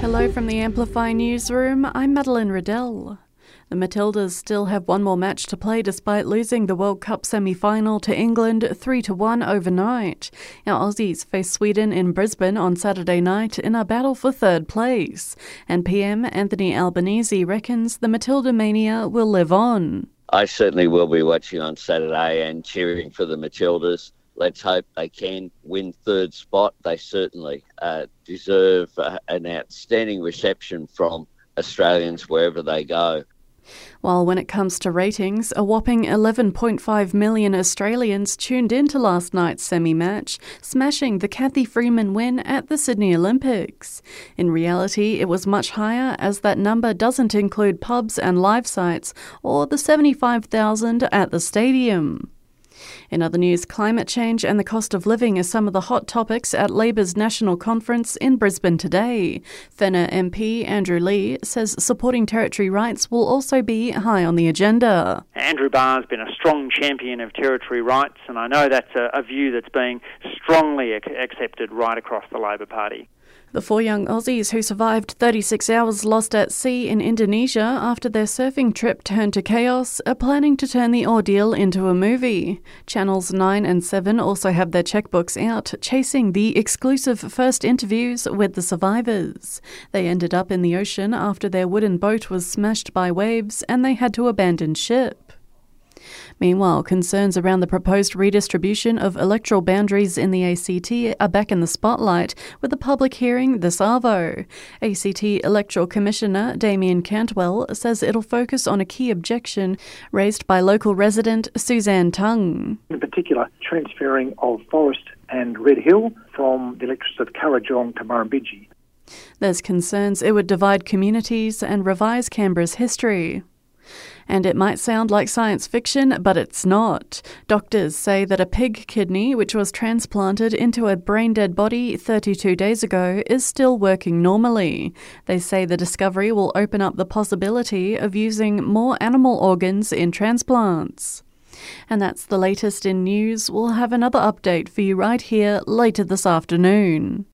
Hello from the Amplify newsroom. I'm Madeline Riddell. The Matildas still have one more match to play despite losing the World Cup semi final to England 3 to 1 overnight. Our Aussies face Sweden in Brisbane on Saturday night in a battle for third place. And PM Anthony Albanese reckons the Matilda mania will live on. I certainly will be watching on Saturday and cheering for the Matildas. Let's hope they can win third spot. They certainly uh, deserve uh, an outstanding reception from Australians wherever they go. While when it comes to ratings, a whopping 11.5 million Australians tuned into last night's semi match, smashing the Cathy Freeman win at the Sydney Olympics. In reality, it was much higher as that number doesn't include pubs and live sites or the 75,000 at the stadium. In other news, climate change and the cost of living are some of the hot topics at Labor's national conference in Brisbane today. Fenner MP Andrew Leigh says supporting territory rights will also be high on the agenda. Andrew Barr's been a strong champion of territory rights, and I know that's a, a view that's being strongly ac- accepted right across the Labor Party. The four young Aussies who survived 36 hours lost at sea in Indonesia after their surfing trip turned to chaos are planning to turn the ordeal into a movie. Channels 9 and 7 also have their checkbooks out, chasing the exclusive first interviews with the survivors. They ended up in the ocean after their wooden boat was smashed by waves and they had to abandon ship. Meanwhile, concerns around the proposed redistribution of electoral boundaries in the ACT are back in the spotlight with a public hearing this Arvo. ACT Electoral Commissioner Damian Cantwell says it'll focus on a key objection raised by local resident Suzanne Tung. In particular, transferring of Forrest and Red Hill from the electorates of Kurrajong to Murrumbidgee. There's concerns it would divide communities and revise Canberra's history. And it might sound like science fiction, but it's not. Doctors say that a pig kidney, which was transplanted into a brain dead body 32 days ago, is still working normally. They say the discovery will open up the possibility of using more animal organs in transplants. And that's the latest in news. We'll have another update for you right here later this afternoon.